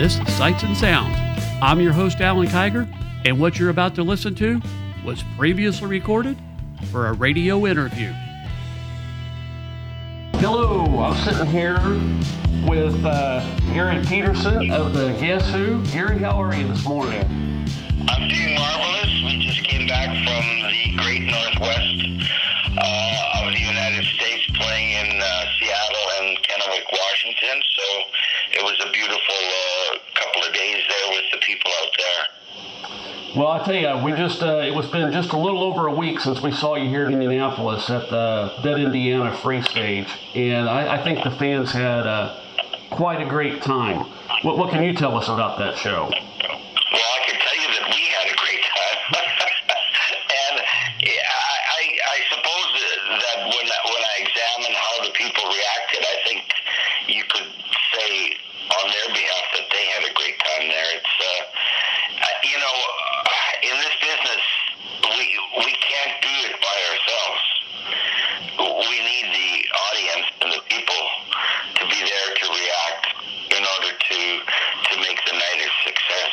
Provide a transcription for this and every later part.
This is Sights and Sounds. I'm your host, Alan Kiger, and what you're about to listen to was previously recorded for a radio interview. Hello, I'm sitting here with uh, Gary Peterson of the Guess Who. Gary, how are you this morning? I'm doing marvelous. We just came back from the great Northwest Washington. So it was a beautiful uh, couple of days there with the people out there. Well, I tell you, we just uh, it was been just a little over a week since we saw you here in Indianapolis at the Dead Indiana Free Stage, and I, I think the fans had uh, quite a great time. What, what can you tell us about that show? Well, I can tell you that we had a great time, and yeah, I, I, I suppose that when when I examine how the people reacted, I think you could say on their behalf that they had a great time there. It's uh, uh, you know, in this business, we we can't do it by ourselves. We need the audience and the people to be there to react in order to to make the night a success.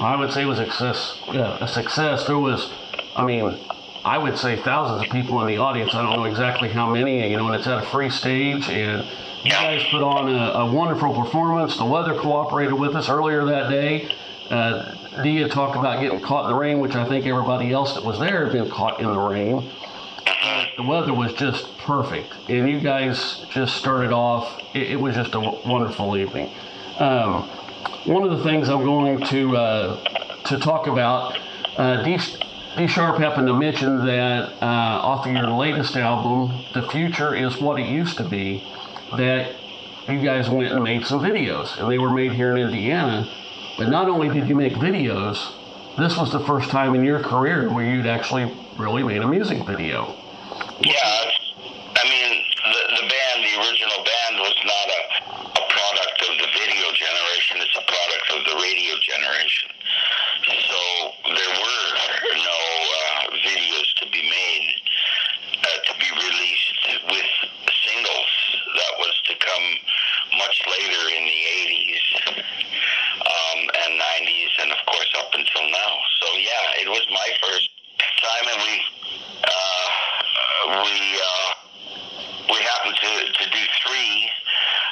I would say it was a success. Yeah, a success. There was, I mean, I would say thousands of people in the audience. I don't know exactly how many. You know, and it's at a free stage, and you guys put on a, a wonderful performance. The weather cooperated with us earlier that day. Uh, Dia talked about getting caught in the rain, which I think everybody else that was there had been caught in the rain. The weather was just perfect, and you guys just started off. It, it was just a w- wonderful evening. Um, one of the things I'm going to uh, to talk about, uh, D, D Sharp happened to mention that uh, off of your latest album, "The Future Is What It Used to Be," that you guys went and made some videos, and they were made here in Indiana. But not only did you make videos, this was the first time in your career where you'd actually really made a music video. Yeah, I mean, the, band, the original band, was not a product of the video generation. It's a product of the radio generation. So there were no uh, videos to be made, uh, to be released with singles. That was to come much later in the 80s um, and 90s, and of course up until now. So yeah, it was my first time, and we uh, we uh, we happened to, to do three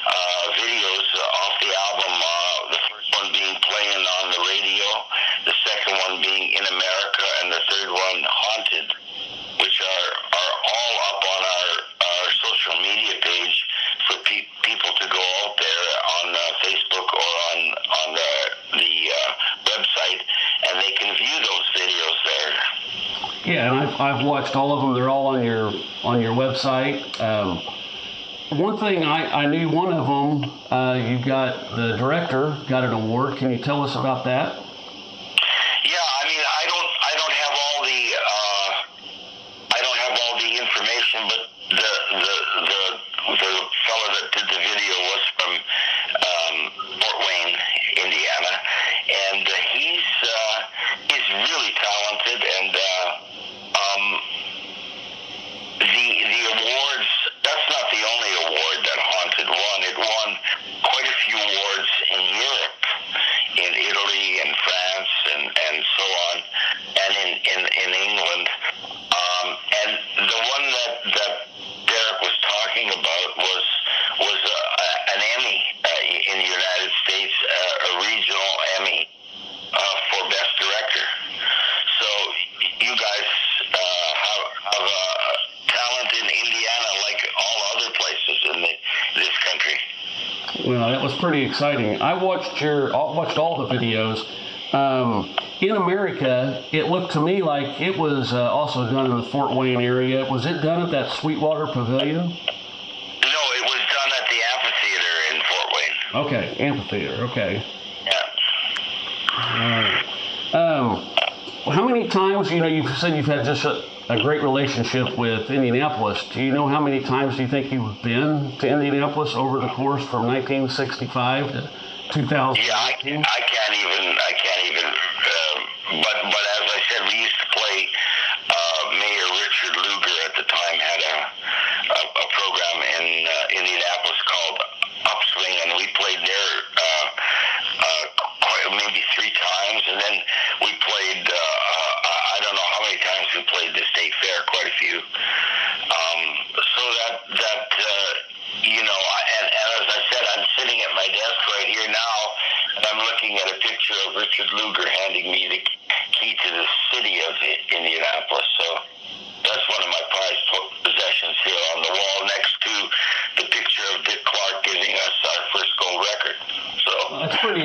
uh, videos off the album. Uh, the first one being playing on the radio, the second one being in America, and the third one haunted, which are are all up on our our social media page for pe- people to go out there on uh, Facebook or on on the the uh, website, and they can view those videos there. Yeah, and I've, I've watched all of them. They're all on your on your website. Um, one thing I, I knew one of them, uh, you got the director got an award. Can you tell us about that? Yeah, I mean, I don't, I don't have all the, uh, I don't have all the information, but the the the the fellow that did the video was from um, Fort Wayne, Indiana, and uh, he's uh, he's really talented, and uh, um, the the awards. That's not the only award that Haunted won. It won quite a few awards in Europe, in Italy and France and, and so on, and in, in, in England. Um, and the one that, that Derek was talking about was was uh, an Emmy uh, in the United States, uh, a regional Emmy uh, for Best Director. So you guys uh, have, have uh, talent in Indiana like all other places in the, this country. Well, that was pretty exciting. I watched your I watched all the videos. Um, in America, it looked to me like it was uh, also done in the Fort Wayne area. Was it done at that Sweetwater Pavilion? No, it was done at the amphitheater in Fort Wayne. Okay, amphitheater. Okay. Yeah. Um, how many times, you know, you've said you've had just a, a great relationship with Indianapolis. Do you know how many times do you think you've been to Indianapolis over the course from 1965 to 2000? Yeah, I, I can't even. I can't even. Uh, but but as I said, we used to play. Uh, Mayor Richard Lugar at the time had a a, a program in uh, Indianapolis called Upswing, and we played there uh, Richard Lugar handing me the key to the city of Indianapolis. So that's one of my prized possessions here on the wall next to the picture of Dick Clark giving us our first gold record. So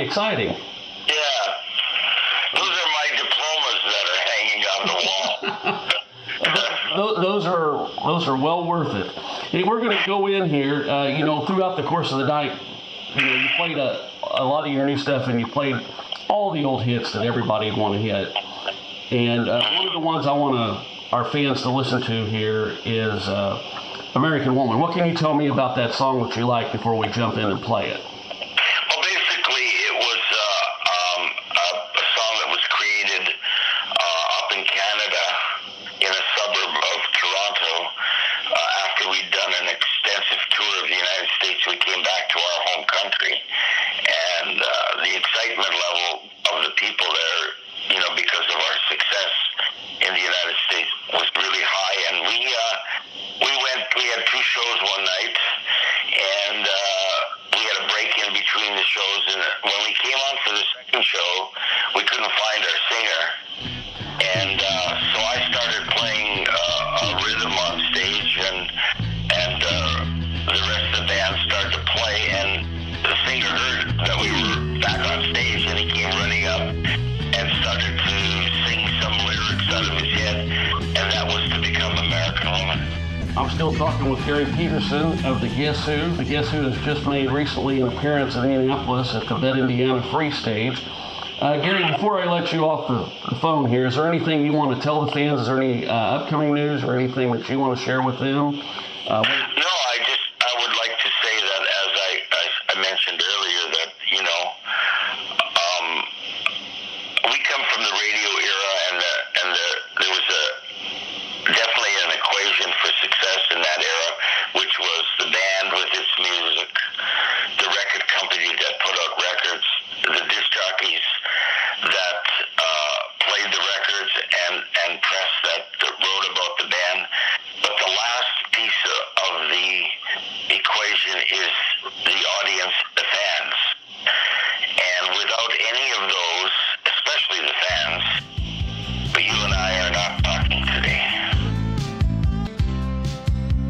exciting. Yeah, those are my diplomas that are hanging on the wall. those are those are well worth it. Hey, we're going to go in here. Uh, you know, throughout the course of the night, you know, you played a, a lot of your new stuff, and you played all the old hits that everybody would want to hit. And uh, one of the ones I want to our fans to listen to here is uh, American Woman. What can you tell me about that song that you like before we jump in and play it? people there. Talking with Gary Peterson of the Guess Who. The Guess Who has just made recently an appearance in Indianapolis at the Bet Indiana Free Stage. Uh, Gary, before I let you off the, the, phone here, is there anything you want to tell the fans? Is there any uh, upcoming news or anything that you want to share with them? Uh, no,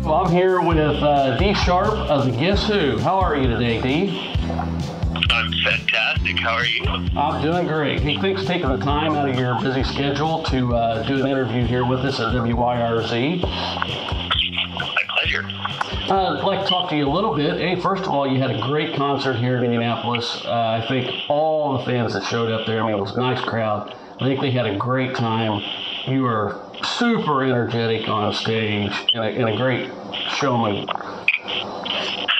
Well, I'm here with uh, D Sharp of the Guess Who. How are you today, Dee? I'm fantastic. How are you? I'm doing great. Hey, thanks taking the time out of your busy schedule to uh, do an interview here with us at WYRZ. My pleasure. Uh, I'd like to talk to you a little bit. Hey, first of all, you had a great concert here in Indianapolis. Uh, I think all the fans that showed up there, I mean, it was a nice crowd. I think they had a great time. You were super energetic on a stage and a, and a great showman.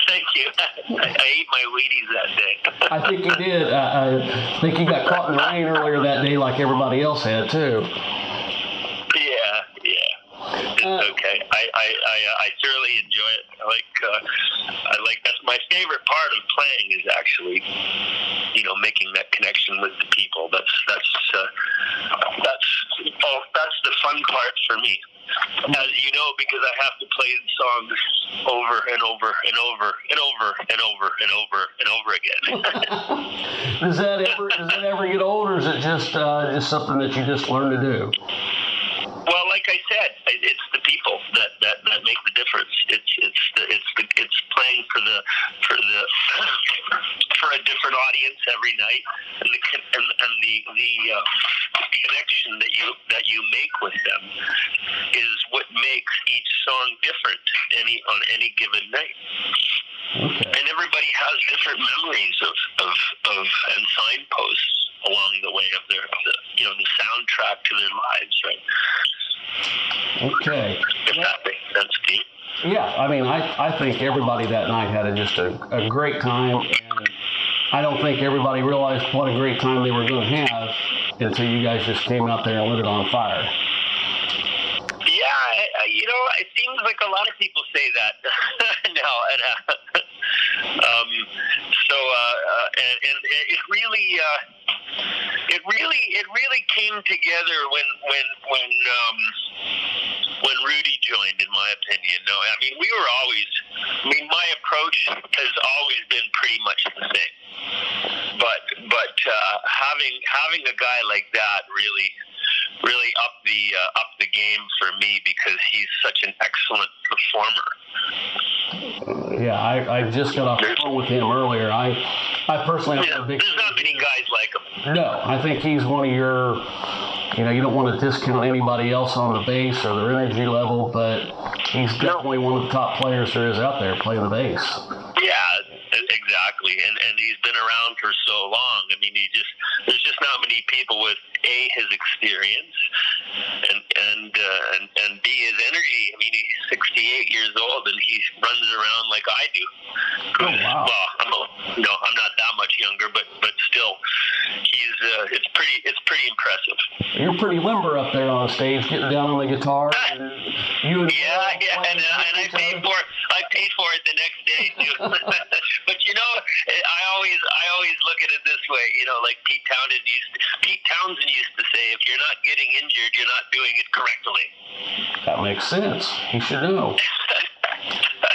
Thank you. I, I ate my Wheaties that day. I think you did. I, I think you got caught in the rain earlier that day, like everybody else had too. It's uh, okay. I, I, I, I thoroughly enjoy it. I like uh, I like that's my favorite part of playing is actually you know making that connection with the people. That's that's uh, that's oh that's the fun part for me. As you know, because I have to play the songs over and over and over and over and over and over and over again. does that ever does that ever get old, or is it just uh, just something that you just learn to do? Well, like I said, it's the people make the difference. It's it's the, it's the, it's playing for the for the for a different audience every night, and the and, and the the uh, connection that you that you make with them is what makes each song different any on any given night. Okay. And everybody has different memories of, of, of and signposts along the way of their the, you know the soundtrack to their lives, right? Okay. If that makes sense to you. Yeah, I mean, I, I think everybody that night had a, just a, a great time, and I don't think everybody realized what a great time they were going to have until you guys just came out there and lit it on fire. Yeah, you know, it seems like a lot of people say that now, and uh, um, so uh, uh, and, and it really. Uh, it really it really came together when when when um, when Rudy joined, in my opinion. No, I mean we were always. I mean my approach has always been pretty much the same. but but uh, having having a guy like that really really up the uh, up the game for me because he's such an excellent performer. Yeah, I, I just got off the phone with him earlier. I I personally yeah, a big there's not many guys like him. No, I think he's one of your you know, you don't want to discount anybody else on the bass or their energy level, but he's definitely no. one of the top players there is out there playing the bass. Yeah, exactly, and and he's been around for so long. I mean, he just there's just not many people with a his experience and uh, and and b his energy. I mean, he's 68 years old and he runs around like I do. Oh wow! Well, I'm a, no, I'm not that much younger, but but still, he's uh, it's pretty it's pretty impressive. You're pretty limber up there on stage, getting down on the guitar. And you and yeah, yeah, and, uh, and I paid for it. I paid for it the next day too. but you know, I always I always look at it this way. You know, like Pete Townshend used to, Pete Townshend used to say, if you're not getting injured, you're not doing it correctly. That makes sense. He should know.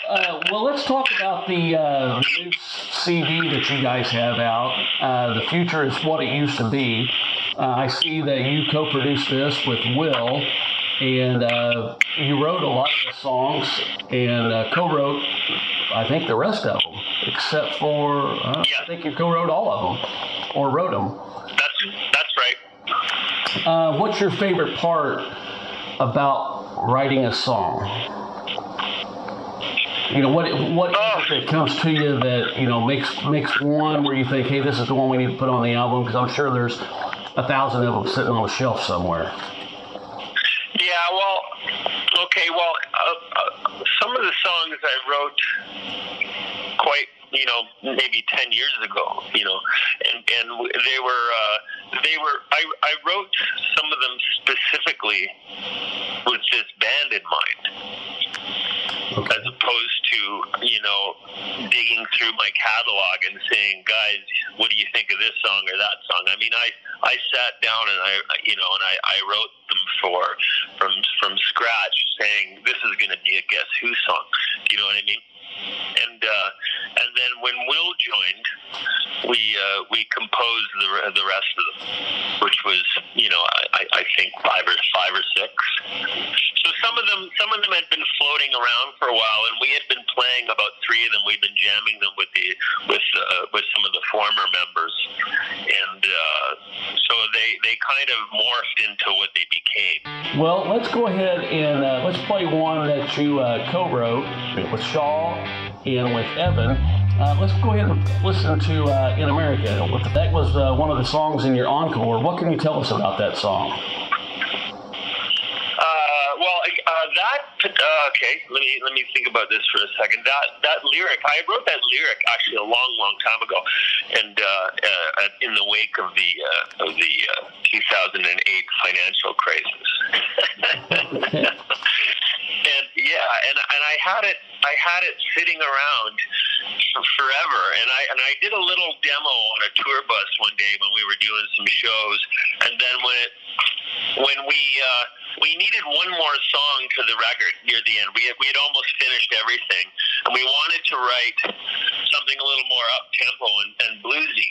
Uh, well, let's talk about the, uh, new CD that you guys have out. Uh, the future is what it used to be. Uh, I see that you co-produced this with Will, and uh, you wrote a lot of the songs and uh, co-wrote, I think, the rest of them, except for yeah. I think you co-wrote all of them or wrote them. That's that's right. Uh, what's your favorite part about writing a song? You know what? What uh, it that comes to you that you know makes makes one where you think, hey, this is the one we need to put on the album? Because I'm sure there's a thousand of them sitting on a shelf somewhere. Okay, well, uh, uh, some of the songs I wrote quite you know, maybe ten years ago, you know, and and they were uh, they were I I wrote some of them specifically with this band in mind, okay. as opposed to you know digging through my catalog and saying, guys, what do you think of this song or that song? I mean, I I sat down and I you know and I I wrote them for from from scratch, saying this is going to be a Guess Who song. Do you know what I mean? And uh, and then when Will joined, we uh, we composed the the rest of them, which was you know I, I think five or five or six. So some of them some of them had been floating around for a while, and we had been playing about three of them. We'd been jamming them with the with uh, with some of the former members, and uh, so they they kind of morphed into what they became. Well, let's go ahead and uh, let's play one that you uh, co-wrote with Shaw and with Evan. Uh, let's go ahead and listen to uh, In America. That was uh, one of the songs in your encore. What can you tell us about that song? Uh, well, uh, that uh, okay. Let me let me think about this for a second. That that lyric, I wrote that lyric actually a long, long time ago, and in the wake of the of the 2008 financial crisis. and and I had it I had it sitting around forever, and I and I did a little demo on a tour bus one day when we were doing some shows, and then when it when we uh, we needed one more song to the record near the end. We had, we had almost finished everything, and we wanted to write something a little more up tempo and, and bluesy.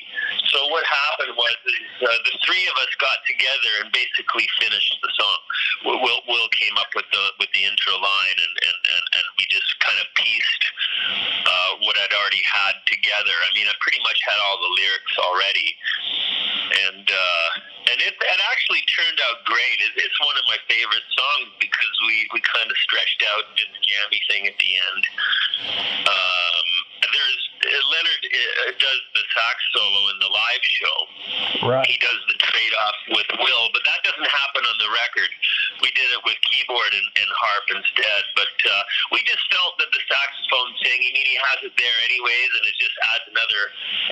So what happened was uh, the three of us got together and basically finished the song. Will, Will came up with the with the intro line, and, and we just kind of pieced uh, what I'd already had together. I mean, I pretty much had all the lyrics already, and. Uh, and it, it actually turned out great. It, it's one of my favorite songs because we, we kind of stretched out and did the jammy thing at the end. Um, Leonard uh, does the sax solo in the live show. Right. He does the trade off with Will, but that doesn't happen on the record. We did it with keyboard and, and harp instead. But uh, we just felt that the saxophone thing. I mean, he has it there anyways, and it just adds another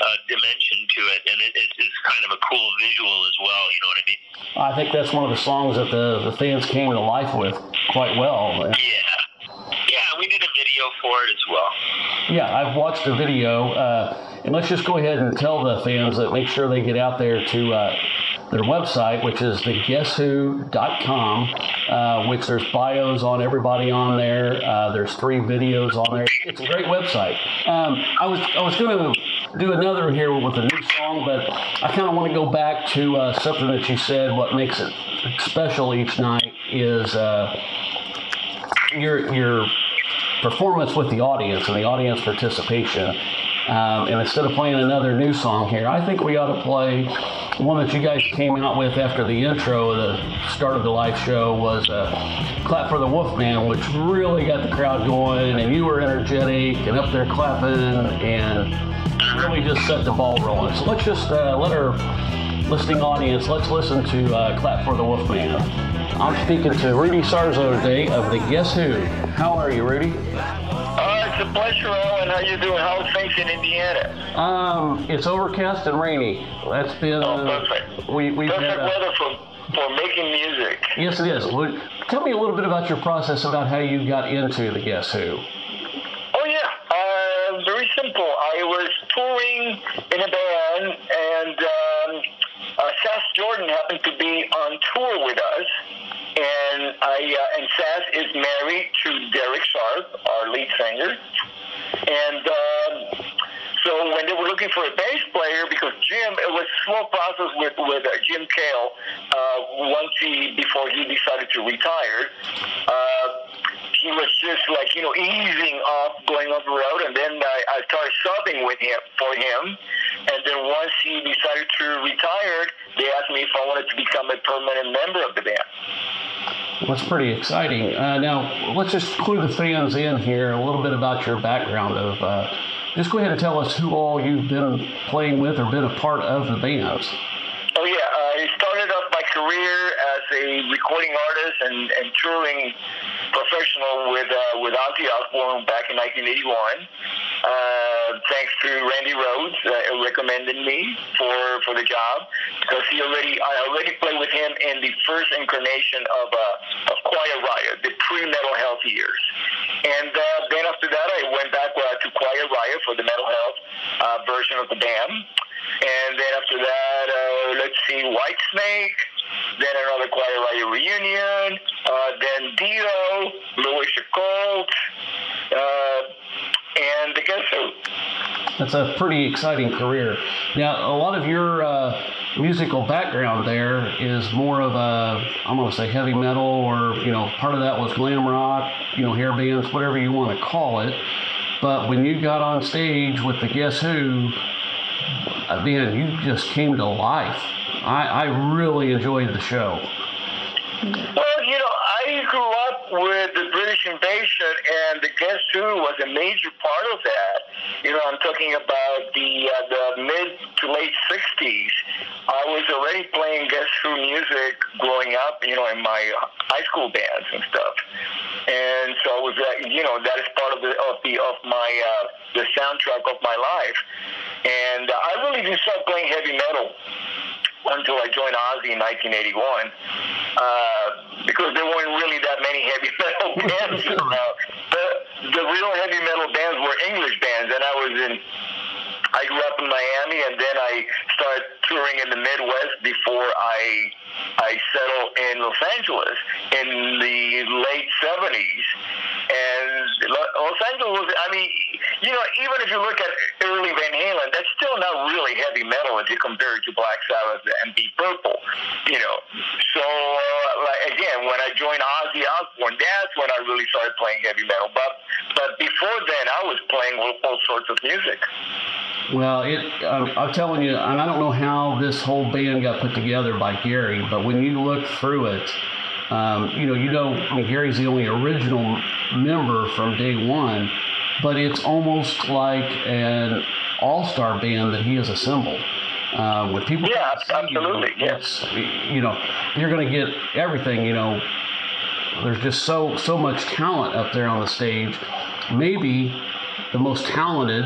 uh, dimension to it, and it, it's kind of a cool visual as well. You know what I mean? I think that's one of the songs that the the fans came to life with quite well. Yeah we did a video for it as well. Yeah, I've watched the video, uh, and let's just go ahead and tell the fans that make sure they get out there to uh, their website, which is the theguesswho.com, uh, which there's bios on everybody on there. Uh, there's three videos on there. It's a great website. Um, I was I was going to do another here with a new song, but I kind of want to go back to uh, something that you said. What makes it special each night is uh, your your performance with the audience and the audience participation. Um, and instead of playing another new song here, I think we ought to play one that you guys came out with after the intro, the start of the live show was uh, "Clap for the Wolfman," which really got the crowd going, and you were energetic and up there clapping, and really just set the ball rolling. So let's just uh, let our listening audience let's listen to uh, "Clap for the Wolfman." I'm speaking to Rudy Sarzo today of the Guess Who. How are you, Rudy? it's a pleasure, Owen. How you doing? How's things in Indiana? Um, it's overcast and rainy. That's been. Oh, perfect. We, we've perfect had a, weather for, for making music. Yes, it is. Tell me a little bit about your process about how you got into the Guess Who. Oh yeah, uh, very simple. I was touring in a band, Jordan happened to be on tour with us and I uh, and Sass is married to Derek Sharp, our lead singer, and um, so when they were looking for a bass player, because Jim, it was a slow process with with uh, Jim Kale uh, once he before he decided to retire. Uh, he was just like you know easing off, going off the road, and then I, I started subbing with him for him. And then once he decided to retire, they asked me if I wanted to become a permanent member of the band. That's pretty exciting. Uh, now, let's just clue the fans in here a little bit about your background. Of uh, just go ahead and tell us who all you've been playing with or been a part of the bands. Oh yeah, uh, I started off my career as a recording artist and, and touring professional with uh, with Ozzy Osbourne back in 1981 uh, thanks to Randy Rhoads uh, recommended me for for the job because he already I already played with him in the first incarnation of uh, of Quiet Riot, the pre-Metal Health years, and uh, then after that I went back uh, to Quiet Riot for the Metal Health uh, version of the band, and then after that uh, let's see Whitesnake then another Quiet Riot reunion, uh, then Dio, Louis Colt, uh, and the Guess Who. That's a pretty exciting career. Now, a lot of your uh, musical background there is more of a, I'm going to say heavy metal, or, you know, part of that was glam rock, you know, hair bands, whatever you want to call it. But when you got on stage with the Guess Who, man, you just came to life. I, I really enjoyed the show. Well, you know, I grew up with the British invasion, and the Guess Who was a major part of that. You know, I'm talking about the uh, the mid to late '60s. I was already playing Guess Who music growing up. You know, in my high school bands and stuff. And so I was, uh, you know, that is part of the of the of my uh, the soundtrack of my life. And I really didn't start playing heavy metal until I joined Ozzy in 1981, uh, because there weren't really that many heavy metal bands around. The, the real heavy metal bands were English bands, and I was in. I grew up in Miami, and then I started touring in the Midwest before I I settled in Los Angeles in the late 70s. And Los Angeles I mean, you know, even if you look at early Van Halen, that's still not really heavy metal if you compare it to Black Sabbath and Deep Purple, you know. So, uh, like, again, when I joined Ozzy Osbourne, that's when I really started playing heavy metal. But, but before then, I was playing all sorts of music. Well, it, I'm telling you, and I don't know how this whole band got put together by Gary, but when you look through it, um, you know, you know, I mean, Gary's the only original member from day one, but it's almost like an all-star band that he has assembled. Uh, when people yeah, absolutely, you, yes, you know, you're going to get everything. You know, there's just so so much talent up there on the stage. Maybe the most talented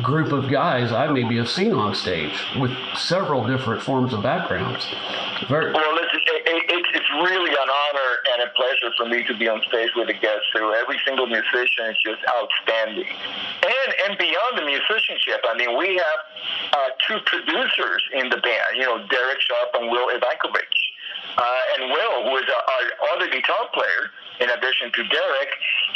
group of guys I maybe have seen on stage with several different forms of backgrounds. Very well, listen, it, it, it's really an honor and a pleasure for me to be on stage with the guests. who every single musician is just outstanding, and and beyond the musicianship, I mean, we have uh, two producers in the band. You know, Derek Sharp and Will Evankovich. Uh, and Will, who is our, our other guitar player, in addition to Derek,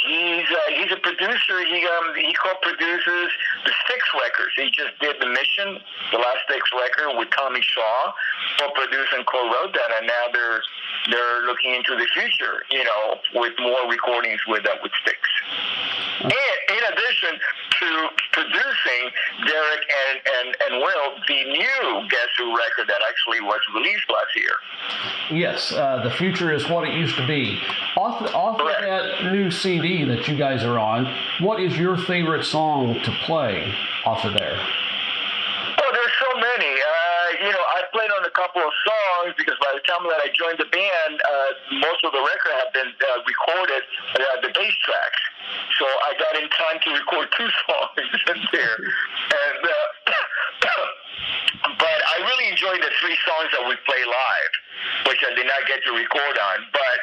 he's uh, he's a producer. He um, he co-produces the Styx records. He just did the Mission, the last Styx record with Tommy Shaw, co-produced and co-wrote that, and now they're they're looking into the future, you know, with more recordings with uh, with Styx. And in addition to producing Derek and, and, and Will, the new Guess Who record that actually was released last year. Yes, uh, the future is what it used to be. Off, off of that new CD that you guys are on, what is your favorite song to play off of there? Oh, there's so many. Uh, you know, I played on a couple of songs because by the time that I joined the band, uh, most of the record had been uh, recorded, uh, the bass tracks. So I got in time to record two songs in there. And uh, but I really enjoyed the three songs that we play live, which I did not get to record on. But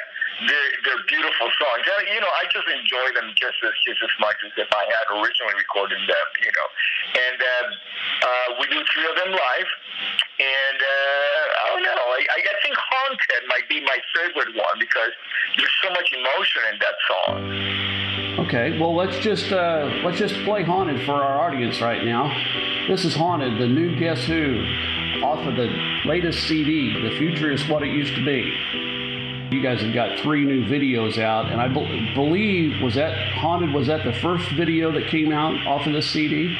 they're, they're beautiful songs. And, you know, I just enjoy them just as just as much as if I had originally recorded them. You know, and uh, uh, we do three of them live. And uh, I don't know. I, I think "Haunted" might be my favorite one because there's so much emotion in that song. Okay, well let's just uh, let's just play "Haunted" for our audience right now. This is "Haunted," the new Guess Who, off of the latest CD. The future is what it used to be. You guys have got three new videos out, and I be- believe was that "Haunted" was that the first video that came out off of the CD?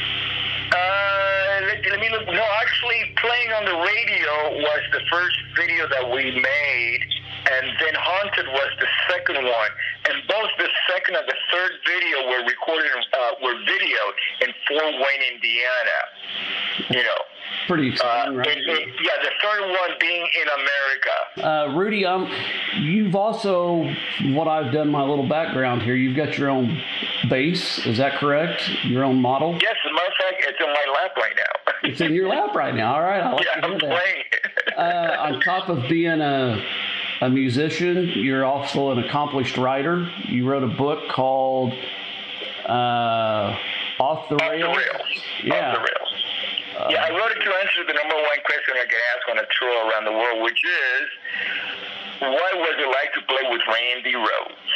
Uh, let, me look. No, actually, playing on the radio was the first video that we made, and then Haunted was the second one. And both the second and the third video were recorded, uh, were videoed in Fort Wayne, Indiana. You know. Pretty Uh, exciting, right? in- in- yeah, the third one being in America. Uh, Rudy, um, you've also, what I've done my little background here, you've got your own bass, is that correct? Your own model? Yes, as a matter of fact, it's in my lap right now. It's in your lap right now. All right, I'll let yeah, you I'm that. playing. Uh, on top of being a, a musician, you're also an accomplished writer. You wrote a book called uh, Off the Off the Rails. rails. Yeah. Off the rails. yeah, I wrote it to answer the number one question I get asked on a tour around the world, which is, what was it like to play with Randy Rhoads?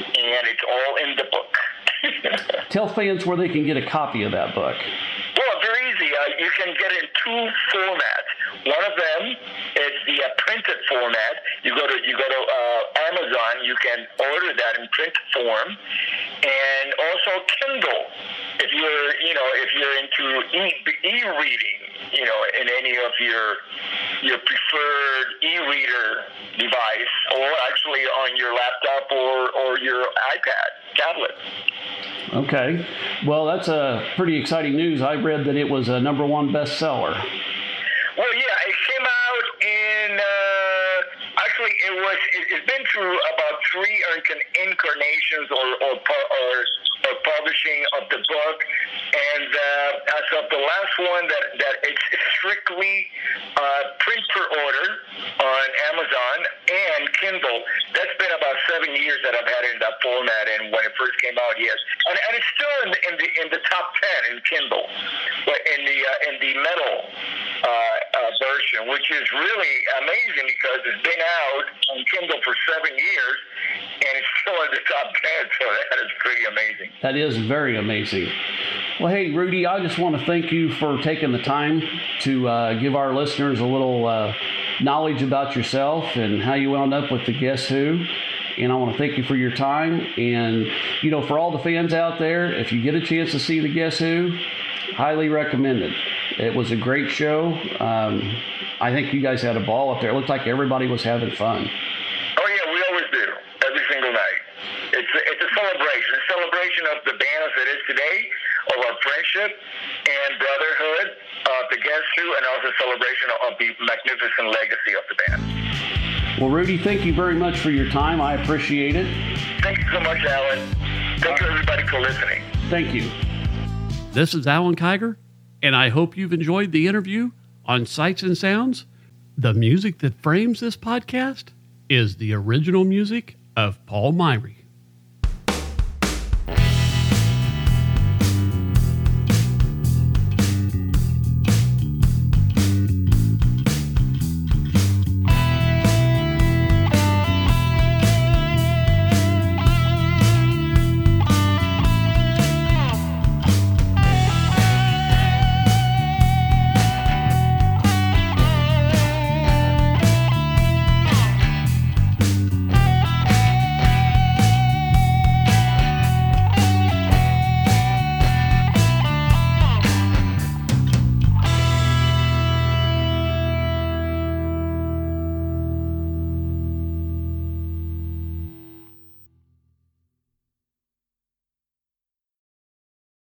And it's all in the book. Tell fans where they can get a copy of that book. Well, very easy. Uh, you can get it in two formats. One of them is the uh, printed format. You go to you go to uh, Amazon. You can order that in print form, and also Kindle. If you're you know if you're into e e-reading, you know in any of your your preferred e-reader device, or actually on your laptop or or your iPad tablet. Okay. Well, that's a pretty exciting news. I read that it was a number one bestseller. Well, yeah, it came out in. Uh, actually, it was. It, it's been through about three incarnations or or, or or publishing of the book, and uh, as of the last one, that that it's strictly uh, print per order on Amazon and Kindle. That's been about seven years that I've had it in that format, and when it first came out, yes, and, and it's still in the, in the in the top ten in Kindle, but in the uh, in the metal uh, uh, version, which is really amazing because it's been out on Kindle for seven years, and it's still in the top ten. So that is pretty amazing. That is very amazing. Well, hey, Rudy, I just want to thank you for taking the time to uh, give our listeners a little uh, knowledge about yourself and how you wound up with the Guess Who. And I want to thank you for your time. And, you know, for all the fans out there, if you get a chance to see the Guess Who, highly recommend it. It was a great show. Um, I think you guys had a ball up there. It looked like everybody was having fun. Oh yeah, we always do every single night. It's a, it's a celebration, a celebration of the band as it is today, of our friendship and brotherhood uh, of the Guess Who, and also celebration of the magnificent legacy of the band. Well, Rudy, thank you very much for your time. I appreciate it. Thank you so much, Alan. Thank you everybody for listening. Thank you. This is Alan Kiger, and I hope you've enjoyed the interview on Sights and Sounds. The music that frames this podcast is the original music of Paul Myrie.